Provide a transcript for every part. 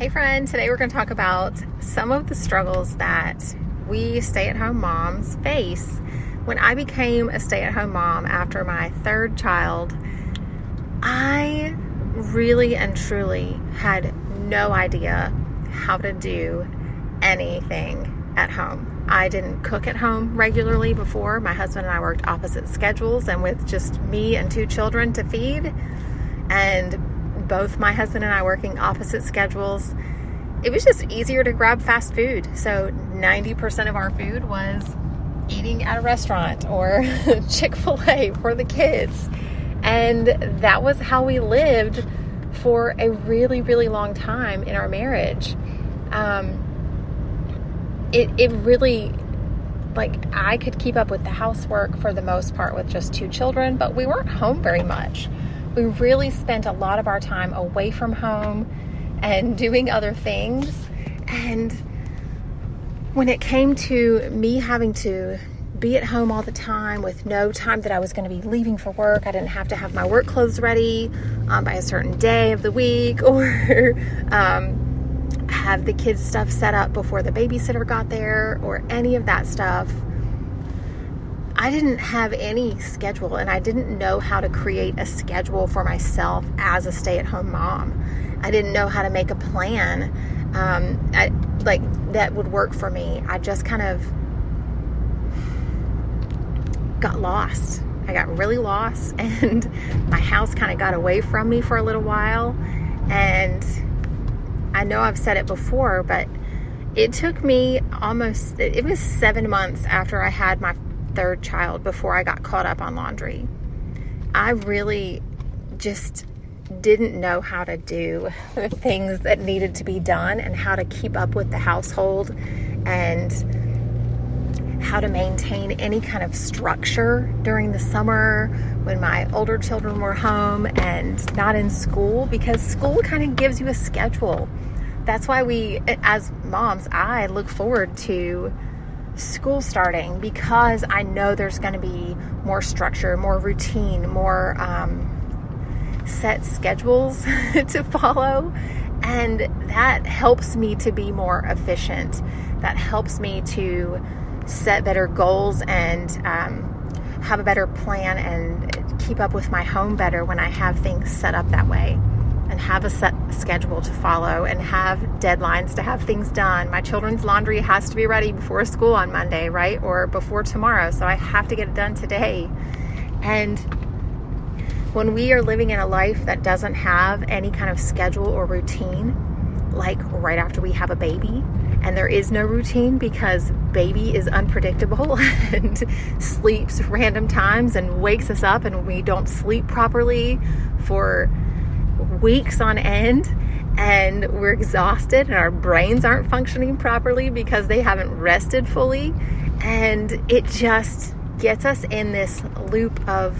Hey, friend, today we're going to talk about some of the struggles that we stay at home moms face. When I became a stay at home mom after my third child, I really and truly had no idea how to do anything at home. I didn't cook at home regularly before. My husband and I worked opposite schedules, and with just me and two children to feed, and both my husband and I working opposite schedules, it was just easier to grab fast food. So 90% of our food was eating at a restaurant or Chick fil A for the kids. And that was how we lived for a really, really long time in our marriage. Um, it, it really, like, I could keep up with the housework for the most part with just two children, but we weren't home very much we really spent a lot of our time away from home and doing other things. And when it came to me having to be at home all the time with no time that I was going to be leaving for work, I didn't have to have my work clothes ready um, by a certain day of the week or um, have the kids' stuff set up before the babysitter got there or any of that stuff. I didn't have any schedule and I didn't know how to create a schedule for myself as a stay at home mom. I didn't know how to make a plan um, I, like that would work for me. I just kind of got lost. I got really lost and my house kind of got away from me for a little while. And I know I've said it before, but it took me almost, it was seven months after I had my third child before I got caught up on laundry. I really just didn't know how to do the things that needed to be done and how to keep up with the household and how to maintain any kind of structure during the summer when my older children were home and not in school because school kind of gives you a schedule. That's why we, as moms, I look forward to school starting because I know there's going to be more structure, more routine, more um, set schedules to follow. And that helps me to be more efficient. That helps me to set better goals and um, have a better plan and keep up with my home better when I have things set up that way and have a set schedule to follow and have deadlines to have things done. My children's laundry has to be ready before school on Monday, right? Or before tomorrow. So I have to get it done today. And when we are living in a life that doesn't have any kind of schedule or routine, like right after we have a baby, and there is no routine because baby is unpredictable and sleeps random times and wakes us up and we don't sleep properly for weeks on end and we're exhausted and our brains aren't functioning properly because they haven't rested fully. And it just gets us in this loop of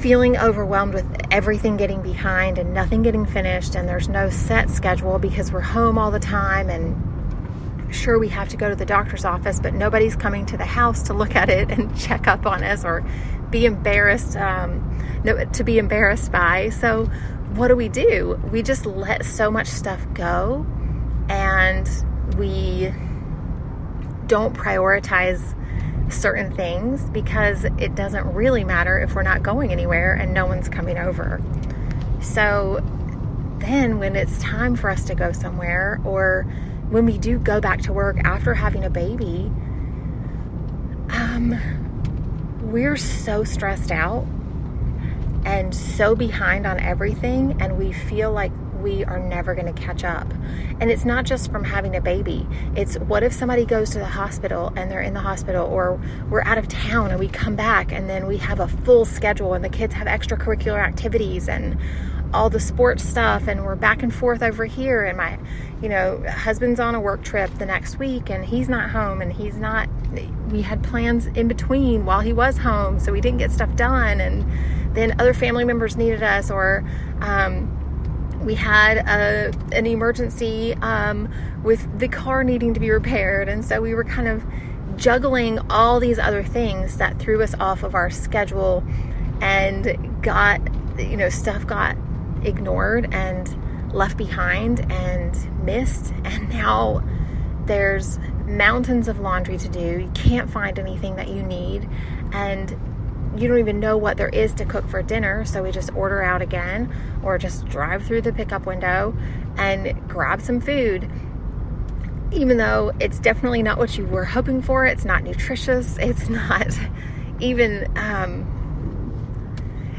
feeling overwhelmed with everything getting behind and nothing getting finished. And there's no set schedule because we're home all the time. And sure, we have to go to the doctor's office, but nobody's coming to the house to look at it and check up on us or be embarrassed um, no, to be embarrassed by. So, what do we do? We just let so much stuff go and we don't prioritize certain things because it doesn't really matter if we're not going anywhere and no one's coming over. So, then when it's time for us to go somewhere or when we do go back to work after having a baby, um, we're so stressed out and so behind on everything, and we feel like we are never going to catch up. And it's not just from having a baby. It's what if somebody goes to the hospital and they're in the hospital, or we're out of town and we come back and then we have a full schedule and the kids have extracurricular activities and all the sports stuff and we're back and forth over here and my you know husband's on a work trip the next week and he's not home and he's not we had plans in between while he was home so we didn't get stuff done and then other family members needed us or um, we had a, an emergency um, with the car needing to be repaired and so we were kind of juggling all these other things that threw us off of our schedule and got you know stuff got ignored and left behind and missed. And now there's mountains of laundry to do. You can't find anything that you need. And you don't even know what there is to cook for dinner. So we just order out again or just drive through the pickup window and grab some food. Even though it's definitely not what you were hoping for, it's not nutritious, it's not even, um,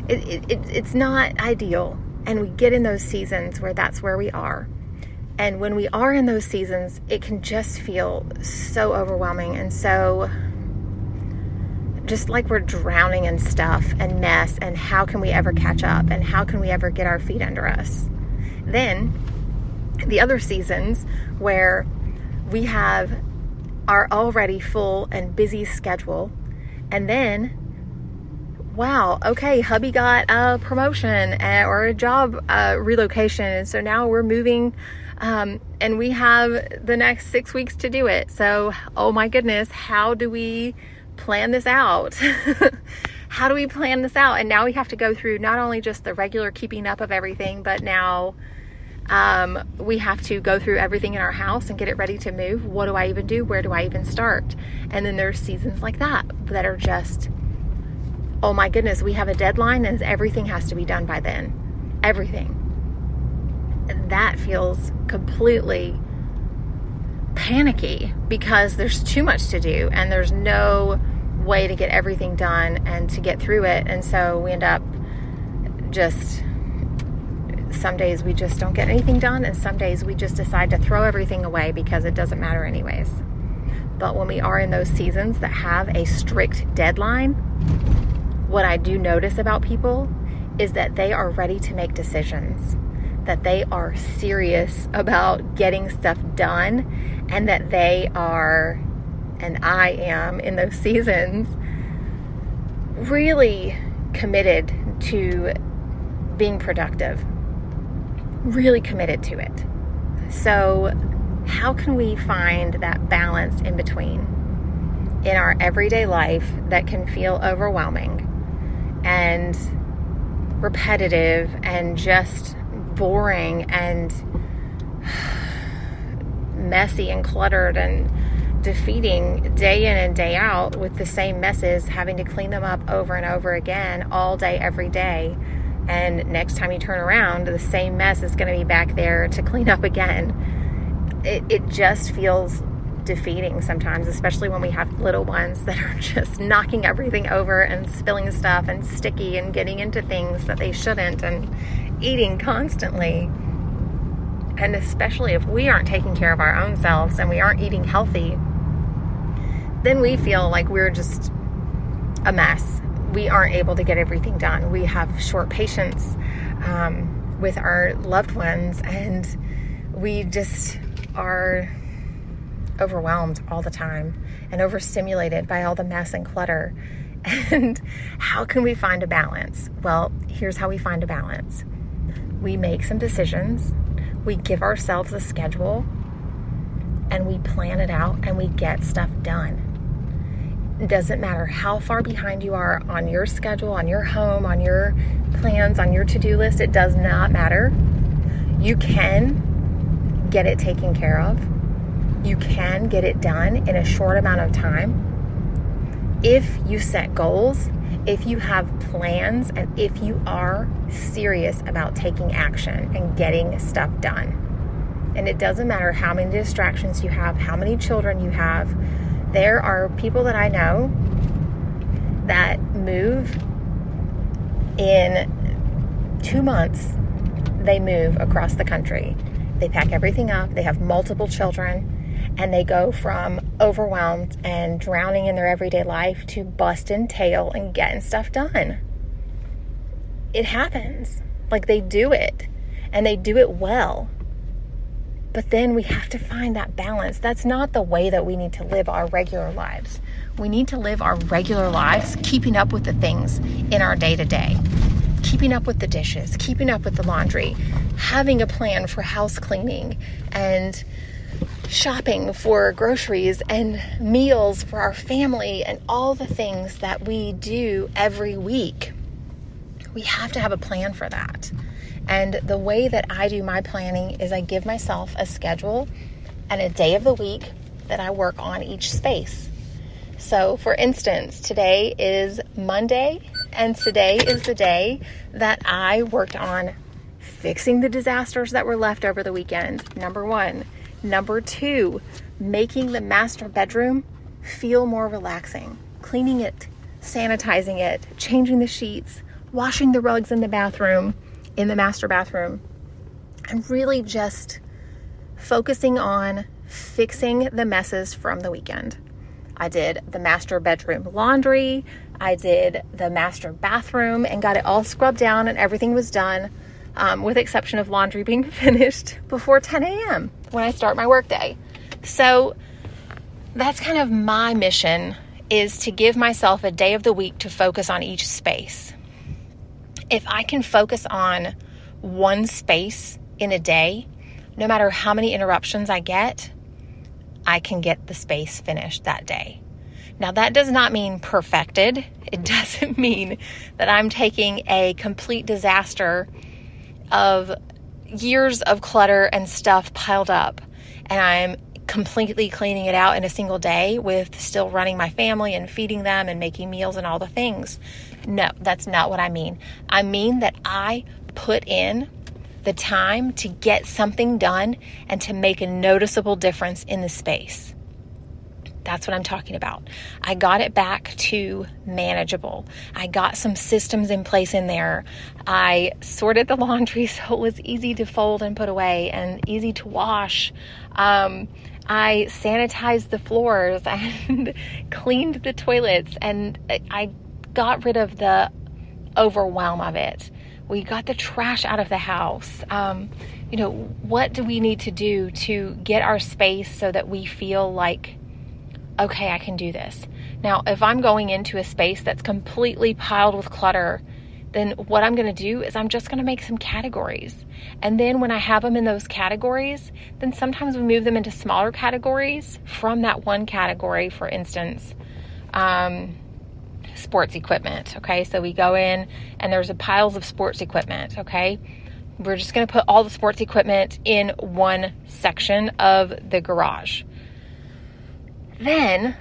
it, it, it, it's not ideal. And we get in those seasons where that's where we are. And when we are in those seasons, it can just feel so overwhelming and so just like we're drowning in stuff and mess. And how can we ever catch up? And how can we ever get our feet under us? Then, the other seasons where we have our already full and busy schedule, and then wow, okay, hubby got a promotion eh, or a job uh, relocation. And so now we're moving um, and we have the next six weeks to do it. So, oh my goodness, how do we plan this out? how do we plan this out? And now we have to go through not only just the regular keeping up of everything, but now um, we have to go through everything in our house and get it ready to move. What do I even do? Where do I even start? And then there's seasons like that that are just oh my goodness, we have a deadline and everything has to be done by then. Everything. And that feels completely panicky because there's too much to do and there's no way to get everything done and to get through it. And so we end up just some days we just don't get anything done, and some days we just decide to throw everything away because it doesn't matter, anyways. But when we are in those seasons that have a strict deadline, what I do notice about people is that they are ready to make decisions, that they are serious about getting stuff done, and that they are, and I am in those seasons, really committed to being productive, really committed to it. So, how can we find that balance in between in our everyday life that can feel overwhelming? And repetitive and just boring and messy and cluttered and defeating day in and day out with the same messes, having to clean them up over and over again all day, every day. And next time you turn around, the same mess is going to be back there to clean up again. It, it just feels defeating sometimes, especially when we have little ones that are just knocking everything over and spilling stuff and sticky and getting into things that they shouldn't and eating constantly. And especially if we aren't taking care of our own selves and we aren't eating healthy, then we feel like we're just a mess. We aren't able to get everything done. We have short patience um, with our loved ones, and we just are overwhelmed all the time and overstimulated by all the mess and clutter. And how can we find a balance? Well, here's how we find a balance we make some decisions, we give ourselves a schedule, and we plan it out and we get stuff done. It doesn't matter how far behind you are on your schedule, on your home, on your plans, on your to do list, it does not matter. You can get it taken care of you can get it done in a short amount of time if you set goals, if you have plans, and if you are serious about taking action and getting stuff done. And it doesn't matter how many distractions you have, how many children you have. There are people that I know that move in two months, they move across the country. They pack everything up, they have multiple children and they go from overwhelmed and drowning in their everyday life to busting tail and getting stuff done. It happens. Like they do it and they do it well. But then we have to find that balance. That's not the way that we need to live our regular lives. We need to live our regular lives keeping up with the things in our day to day, keeping up with the dishes, keeping up with the laundry, having a plan for house cleaning, and shopping for groceries and meals for our family and all the things that we do every week. We have to have a plan for that. And the way that I do my planning is I give myself a schedule and a day of the week that I work on each space. So, for instance, today is Monday, and today is the day that I worked on fixing the disasters that were left over the weekend. Number one. Number two, making the master bedroom feel more relaxing, cleaning it, sanitizing it, changing the sheets, washing the rugs in the bathroom, in the master bathroom, and really just focusing on fixing the messes from the weekend. I did the master bedroom laundry, I did the master bathroom, and got it all scrubbed down, and everything was done um, with exception of laundry being finished before 10 a.m. when I start my workday. So that's kind of my mission is to give myself a day of the week to focus on each space. If I can focus on one space in a day, no matter how many interruptions I get, I can get the space finished that day. Now, that does not mean perfected. It doesn't mean that I'm taking a complete disaster of years of clutter and stuff piled up, and I'm completely cleaning it out in a single day with still running my family and feeding them and making meals and all the things. No, that's not what I mean. I mean that I put in the time to get something done and to make a noticeable difference in the space. That's what I'm talking about. I got it back to manageable. I got some systems in place in there. I sorted the laundry so it was easy to fold and put away and easy to wash. Um, I sanitized the floors and cleaned the toilets and I got rid of the overwhelm of it. We got the trash out of the house. Um, you know, what do we need to do to get our space so that we feel like okay, I can do this. Now, if I'm going into a space that's completely piled with clutter, then what I'm going to do is I'm just going to make some categories. And then when I have them in those categories, then sometimes we move them into smaller categories from that one category, for instance, um, sports equipment. Okay, so we go in and there's a piles of sports equipment. Okay, we're just going to put all the sports equipment in one section of the garage. Then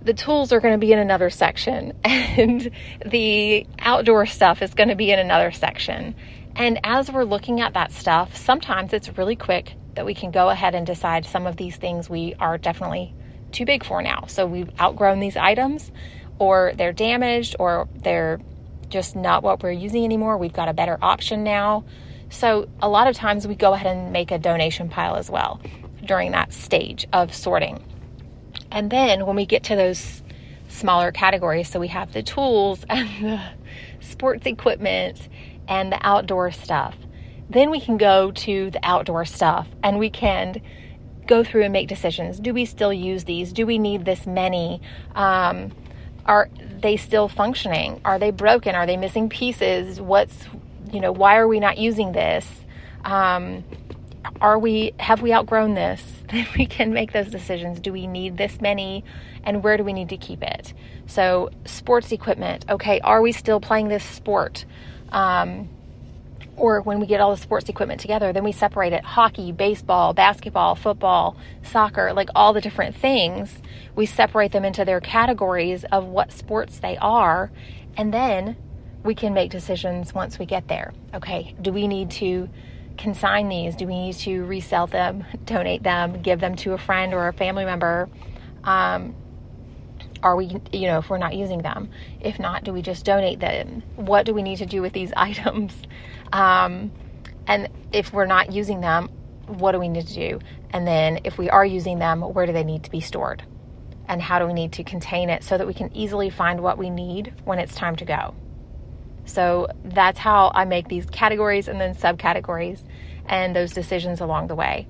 the tools are going to be in another section, and the outdoor stuff is going to be in another section. And as we're looking at that stuff, sometimes it's really quick that we can go ahead and decide some of these things we are definitely too big for now. So we've outgrown these items, or they're damaged, or they're just not what we're using anymore. We've got a better option now. So a lot of times we go ahead and make a donation pile as well during that stage of sorting. And then when we get to those smaller categories, so we have the tools and the sports equipment and the outdoor stuff, then we can go to the outdoor stuff and we can go through and make decisions. Do we still use these? Do we need this many? Um, are they still functioning? Are they broken? Are they missing pieces? What's, you know, why are we not using this? Um, are we have we outgrown this then we can make those decisions. Do we need this many and where do we need to keep it? So sports equipment. Okay are we still playing this sport? Um, or when we get all the sports equipment together then we separate it. Hockey baseball basketball football soccer like all the different things. We separate them into their categories of what sports they are and then we can make decisions once we get there. Okay do we need to consign these? Do we need to resell them, donate them, give them to a friend or a family member? Um, are we, you know, if we're not using them? If not, do we just donate them? What do we need to do with these items? Um, and if we're not using them, what do we need to do? And then if we are using them, where do they need to be stored? And how do we need to contain it so that we can easily find what we need when it's time to go? So that's how I make these categories and then subcategories and those decisions along the way.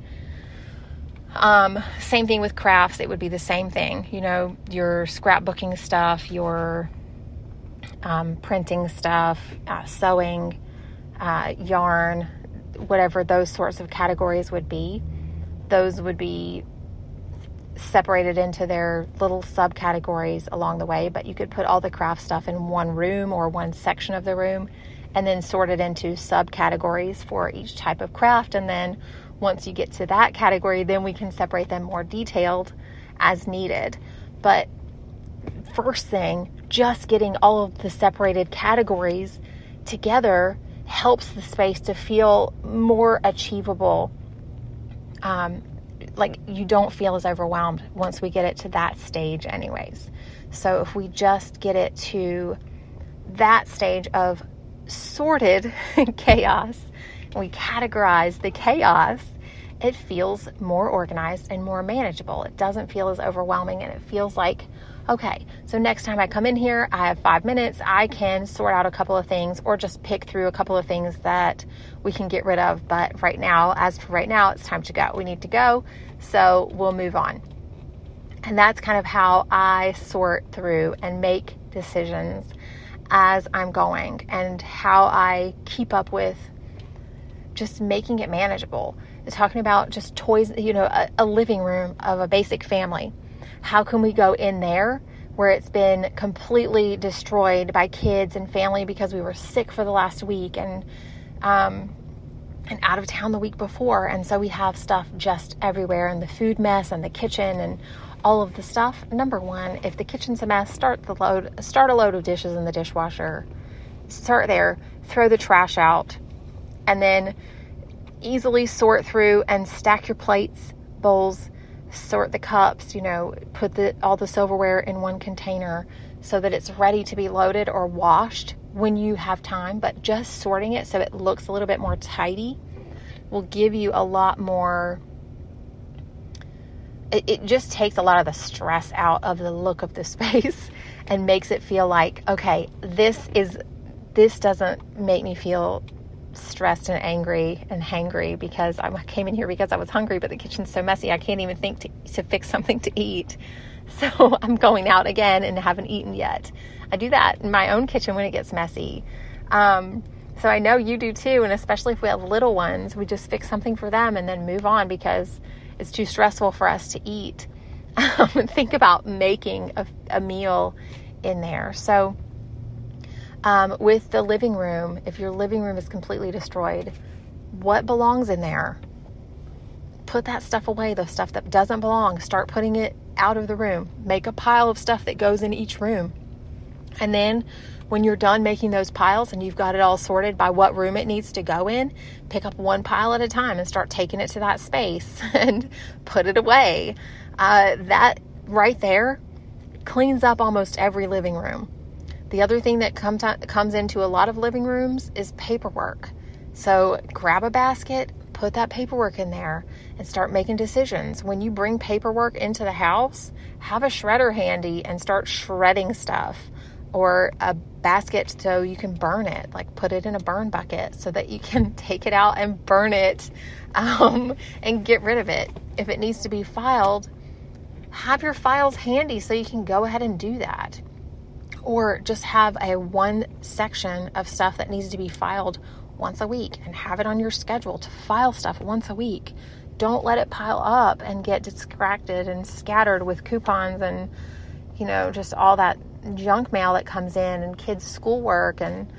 Um, same thing with crafts, it would be the same thing. You know, your scrapbooking stuff, your um, printing stuff, uh, sewing, uh, yarn, whatever those sorts of categories would be. Those would be separated into their little subcategories along the way, but you could put all the craft stuff in one room or one section of the room and then sort it into subcategories for each type of craft. And then once you get to that category, then we can separate them more detailed as needed. But first thing, just getting all of the separated categories together helps the space to feel more achievable. Um, like you don't feel as overwhelmed once we get it to that stage, anyways. So if we just get it to that stage of sorted chaos, we categorize the chaos, it feels more organized and more manageable. It doesn't feel as overwhelming and it feels like okay, so next time I come in here, I have five minutes, I can sort out a couple of things or just pick through a couple of things that we can get rid of. But right now, as for right now, it's time to go. We need to go, so we'll move on. And that's kind of how I sort through and make decisions as I'm going and how I keep up with just making it manageable. Talking about just toys, you know, a, a living room of a basic family how can we go in there where it's been completely destroyed by kids and family because we were sick for the last week and um, and out of town the week before, and so we have stuff just everywhere and the food mess and the kitchen and all of the stuff. Number one, if the kitchen's a mess, start the load, start a load of dishes in the dishwasher. Start there, throw the trash out, and then easily sort through and stack your plates, bowls, sort the cups, you know, put the, all the silverware in one container so that it's ready to be loaded or washed when you have time. But just sorting it so it looks a little bit more tidy will give you a lot more. It, it just takes a lot of the stress out of the look of the space and makes it feel like, okay, this is this doesn't make me feel stressed and angry and hangry because I came in here because I was hungry, but the kitchen's so messy I can't even think to, to fix something to eat. So I'm going out again and haven't eaten yet. I do that in my own kitchen when it gets messy. Um, so I know you do too, and especially if we have little ones, we just fix something for them and then move on because it's too stressful for us to eat. Um, think about making a, a meal in there. So um, with the living room, if your living room is completely destroyed, what belongs in there? Put that stuff away, the stuff that doesn't belong. Start putting it out of the room. Make a pile of stuff that goes in each room. And then when you're done making those piles and you've got it all sorted by what room it needs to go in, pick up one pile at a time and start taking it to that space and put it away. Uh, that right there cleans up almost every living room. The other thing that come to, comes into a lot of living rooms is paperwork. So grab a basket, put that paperwork in there, and start making decisions. When you bring paperwork into the house, have a shredder handy and start shredding stuff or a basket so you can burn it. Like put it in a burn bucket so that you can take it out and burn it um, and get rid of it. If it needs to be filed, have your files handy so you can go ahead and do that or just have a one section of stuff that needs to be filed once a week and have it on your schedule to file stuff once a week. Don't let it pile up and get distracted and scattered with coupons and you know just all that junk mail that comes in and kids schoolwork and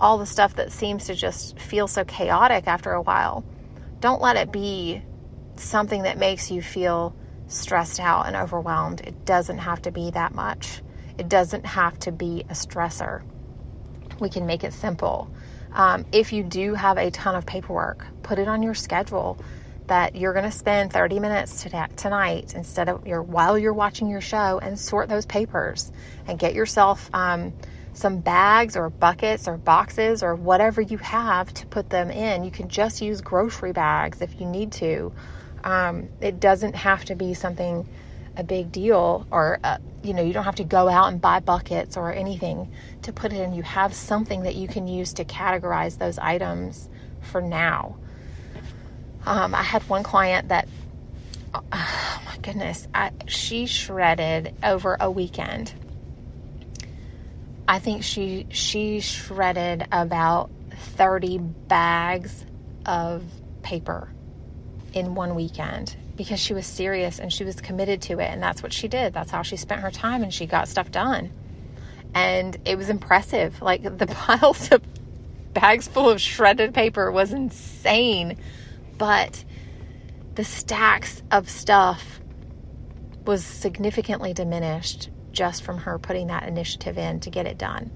all the stuff that seems to just feel so chaotic after a while. Don't let it be something that makes you feel stressed out and overwhelmed. It doesn't have to be that much. It doesn't have to be a stressor. We can make it simple. Um, if you do have a ton of paperwork, put it on your schedule that you're going to spend 30 minutes to, tonight instead of your while you're watching your show and sort those papers and get yourself um, some bags or buckets or boxes or whatever you have to put them in. You can just use grocery bags if you need to. Um, it doesn't have to be something a big deal or uh, you know you don't have to go out and buy buckets or anything to put it in. You have something that you can use to categorize those items for now. Um, i had one client that oh my goodness I, she shredded over a weekend. I think she she shredded about 30 bags of paper in one weekend because she was serious and she was committed to it. And that's what she did. That's how she spent her time and she got stuff done. And it was impressive. Like the piles of bags full of shredded paper was insane. But the stacks of stuff was significantly diminished just from her putting that initiative in to get it done.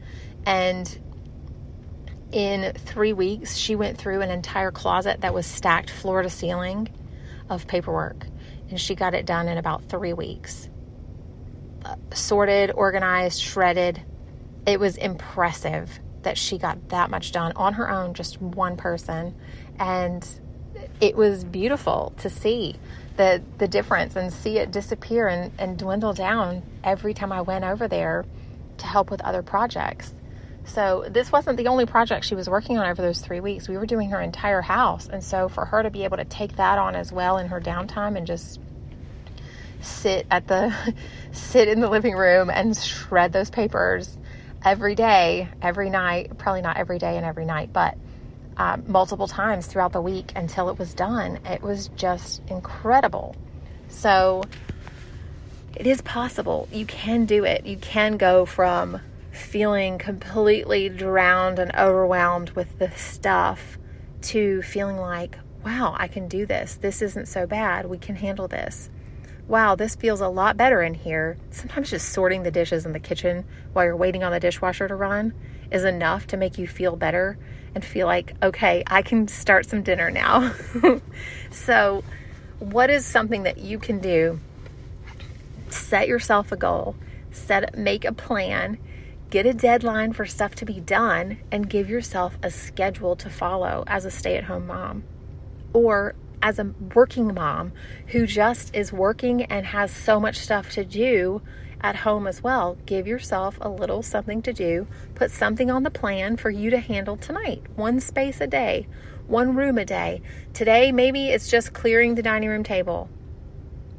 And in three weeks, she went through an entire closet that was stacked floor to ceiling of paperwork. And she got it done in about three weeks. Uh, sorted, organized, shredded. It was impressive that she got that much done on her own, just one person. And it was beautiful to see the the difference and see it disappear and, and dwindle down every time I went over there to help with other projects. So this wasn't the only project she was working on over those three weeks. We were doing her entire house. And so for her to be able to take that on as well in her downtime and just sit at the sit in the living room and shred those papers every day, every night, probably not every day and every night, but uh, multiple times throughout the week until it was done. It was just incredible. So it is possible. You can do it. You can go from feeling completely drowned and overwhelmed with the stuff to feeling like, wow, I can do this. This isn't so bad. We can handle this. Wow, this feels a lot better in here. Sometimes just sorting the dishes in the kitchen while you're waiting on the dishwasher to run is enough to make you feel better and feel like, okay, I can start some dinner now. so, what is something that you can do? Set yourself a goal, set make a plan, get a deadline for stuff to be done and give yourself a schedule to follow as a stay-at-home mom or as a working mom who just is working and has so much stuff to do at home as well. Give yourself a little something to do. Put something on the plan for you to handle tonight. One space a day, one room a day. Today, maybe it's just clearing the dining room table.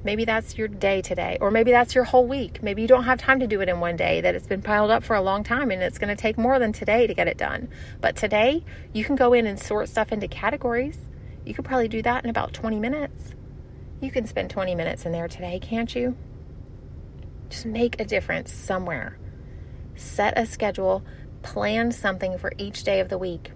Maybe that's your day today, or maybe that's your whole week. Maybe you don't have time to do it in one day, that it's been piled up for a long time and it's going to take more than today to get it done. But today, you can go in and sort stuff into categories. You could probably do that in about 20 minutes. You can spend 20 minutes in there today, can't you? Just make a difference somewhere. Set a schedule, plan something for each day of the week.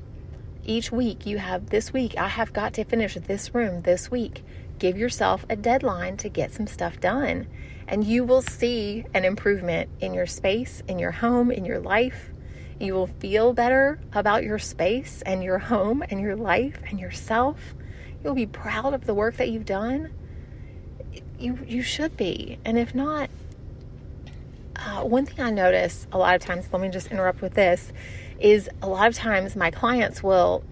Each week, you have this week, I have got to finish this room this week. Give yourself a deadline to get some stuff done, and you will see an improvement in your space, in your home, in your life. You will feel better about your space and your home and your life and yourself. You'll be proud of the work that you've done. You you should be. And if not, uh, one thing I notice a lot of times, let me just interrupt with this, is a lot of times my clients will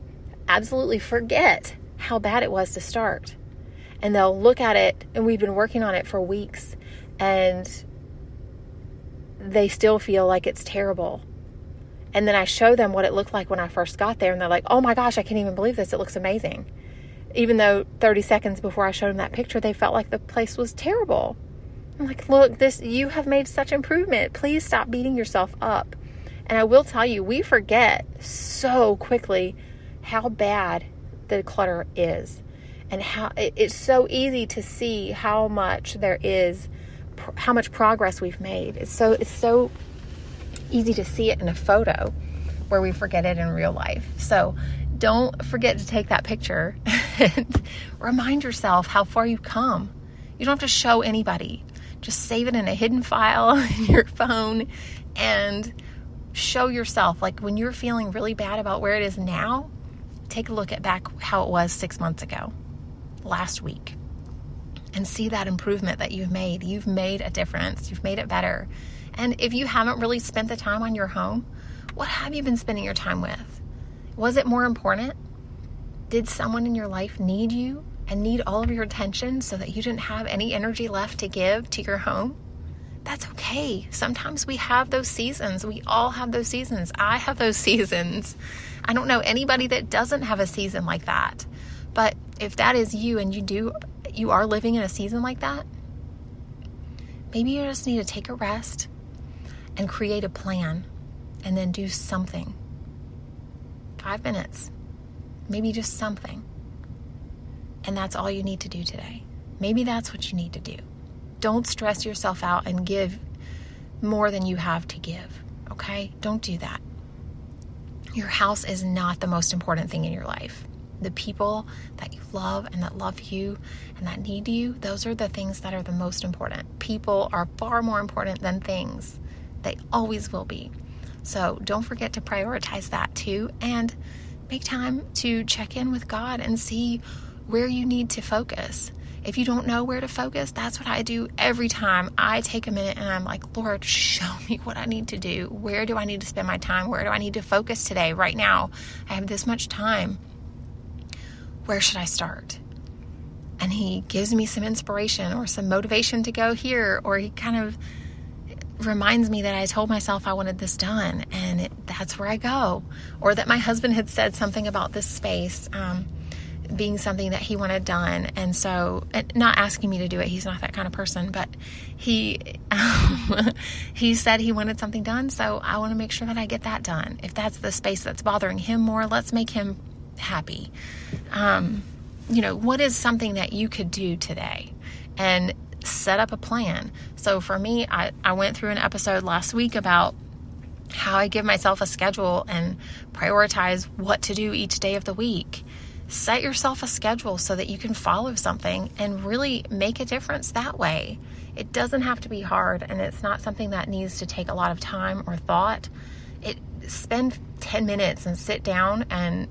absolutely forget how bad it was to start. And they'll look at it, and we've been working on it for weeks, and they still feel like it's terrible. And then I show them what it looked like when I first got there, and they're like, oh my gosh, I can't even believe this. It looks amazing. Even though 30 seconds before I showed them that picture, they felt like the place was terrible. I'm like, look, this you have made such improvement. Please stop beating yourself up. And I will tell you, we forget so quickly how bad the clutter is and how it's so easy to see how much there is how much progress we've made. It's so it's so easy to see it in a photo where we forget it in real life. So don't forget to take that picture and remind yourself how far you've come. You don't have to show anybody just save it in a hidden file in your phone and show yourself like when you're feeling really bad about where it is now take a look at back how it was six months ago last week and see that improvement that you've made you've made a difference you've made it better and if you haven't really spent the time on your home what have you been spending your time with was it more important did someone in your life need you and need all of your attention so that you didn't have any energy left to give to your home, that's okay. Sometimes we have those seasons. We all have those seasons. I have those seasons. I don't know anybody that doesn't have a season like that. But if that is you and you do you are living in a season like that, maybe you just need to take a rest and create a plan and then do something. 5 minutes. Maybe just something and that's all you need to do today. Maybe that's what you need to do. Don't stress yourself out and give more than you have to give, okay? Don't do that. your house is not the most important thing in your life. The people that you love and that love you and that need you, those are the things that are the most important. People are far more important than things. They always will be. So don't forget to prioritize that too and make time to check in with God and see where you need to focus. If you don't know where to focus, that's what I do every time I take a minute and I'm like, Lord, show me what I need to do. Where do I need to spend my time? Where do I need to focus today, right now? I have this much time. Where should I start? And He gives me some inspiration or some motivation to go here, or He kind of reminds me that I told myself I wanted this done, and it, that's where I go. Or that my husband had said something about this space. Um, being something that he wanted done and so not asking me to do it he's not that kind of person but he he said he wanted something done so i want to make sure that i get that done if that's the space that's bothering him more let's make him happy um, you know what is something that you could do today and set up a plan so for me i, I went through an episode last week about how i give myself a schedule and prioritize what to do each day of the week set yourself a schedule so that you can follow something and really make a difference that way. It doesn't have to be hard and it's not something that needs to take a lot of time or thought. It spend 10 minutes and sit down and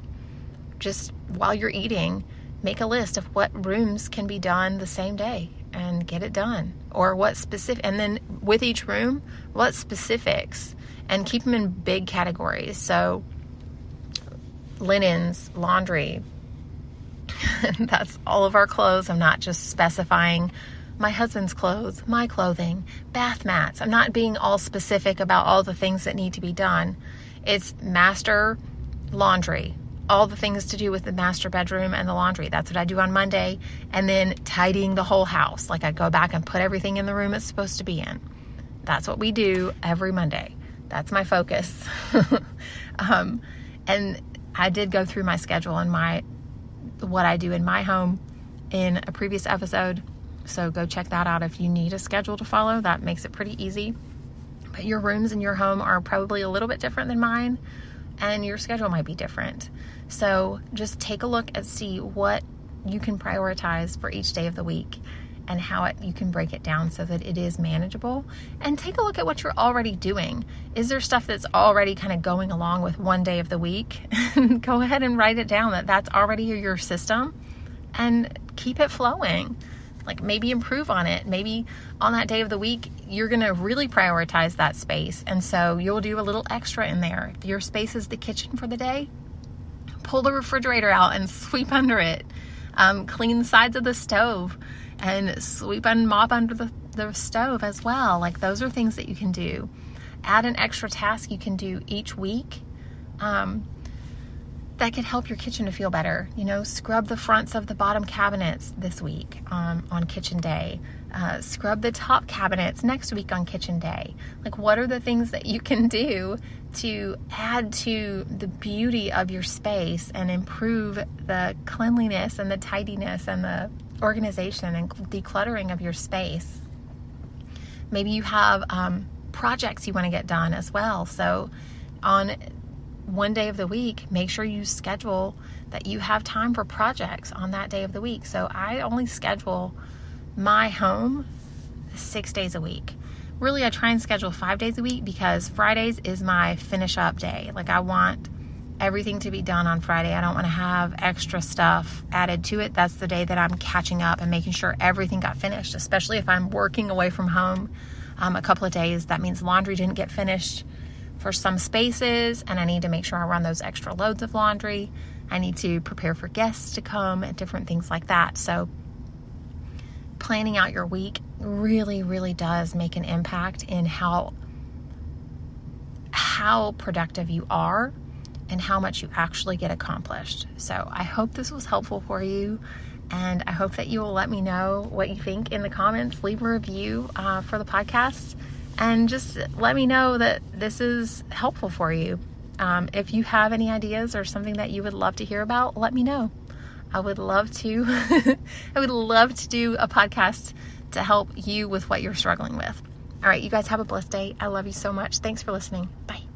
just while you're eating, make a list of what rooms can be done the same day and get it done or what specific and then with each room, what specifics and keep them in big categories. So linens, laundry, that's all of our clothes. I'm not just specifying my husband's clothes, my clothing, bath mats. I'm not being all specific about all the things that need to be done. It's master laundry, all the things to do with the master bedroom and the laundry. That's what I do on Monday. And then tidying the whole house. Like I go back and put everything in the room it's supposed to be in. That's what we do every Monday. That's my focus. um, and I did go through my schedule and my what I do in my home in a previous episode. So go check that out if you need a schedule to follow. That makes it pretty easy. But your rooms in your home are probably a little bit different than mine, and your schedule might be different. So just take a look and see what you can prioritize for each day of the week and how it, you can break it down so that it is manageable. And take a look at what you're already doing. Is there stuff that's already kind of going along with one day of the week? Go ahead and write it down that that's already your system and keep it flowing. Like maybe improve on it. Maybe on that day of the week, you're going to really prioritize that space. And so you'll do a little extra in there. If your space is the kitchen for the day, pull the refrigerator out and sweep under it. Um, clean the sides of the stove and sweep and mop under the, the stove as well. Like those are things that you can do. Add an extra task you can do each week. Um, that could help your kitchen to feel better. You know, scrub the fronts of the bottom cabinets this week um, on kitchen day. Uh, scrub the top cabinets next week on kitchen day. Like, what are the things that you can do to add to the beauty of your space and improve the cleanliness and the tidiness and the organization and decluttering of your space. Maybe you have um, projects you want to get done as well. So, on one day of the week, make sure you schedule that you have time for projects on that day of the week. So, I only schedule my home six days a week. Really, I try and schedule five days a week because Fridays is my finish up day. Like, I want everything to be done on Friday. I don't want to have extra stuff added to it. That's the day that I'm catching up and making sure everything got finished, especially if I'm working away from home um, a couple of days. That means laundry didn't get finished for some spaces, and I need to make sure I run those extra loads of laundry. I need to prepare for guests to come and different things like that. So, planning out your week really, really does make an impact in how how productive you are and how much you actually get accomplished. So I hope this was helpful for you. And I hope that you will let me know what you think in the comments. Leave a review uh, for the podcast and just let me know that this is helpful for you. Um, if you have any ideas or something that you would love to hear about, let me know. I would love to. I would love to do a podcast to help you with what you're struggling with. All right, you guys have a blessed day. I love you so much. Thanks for listening. Bye.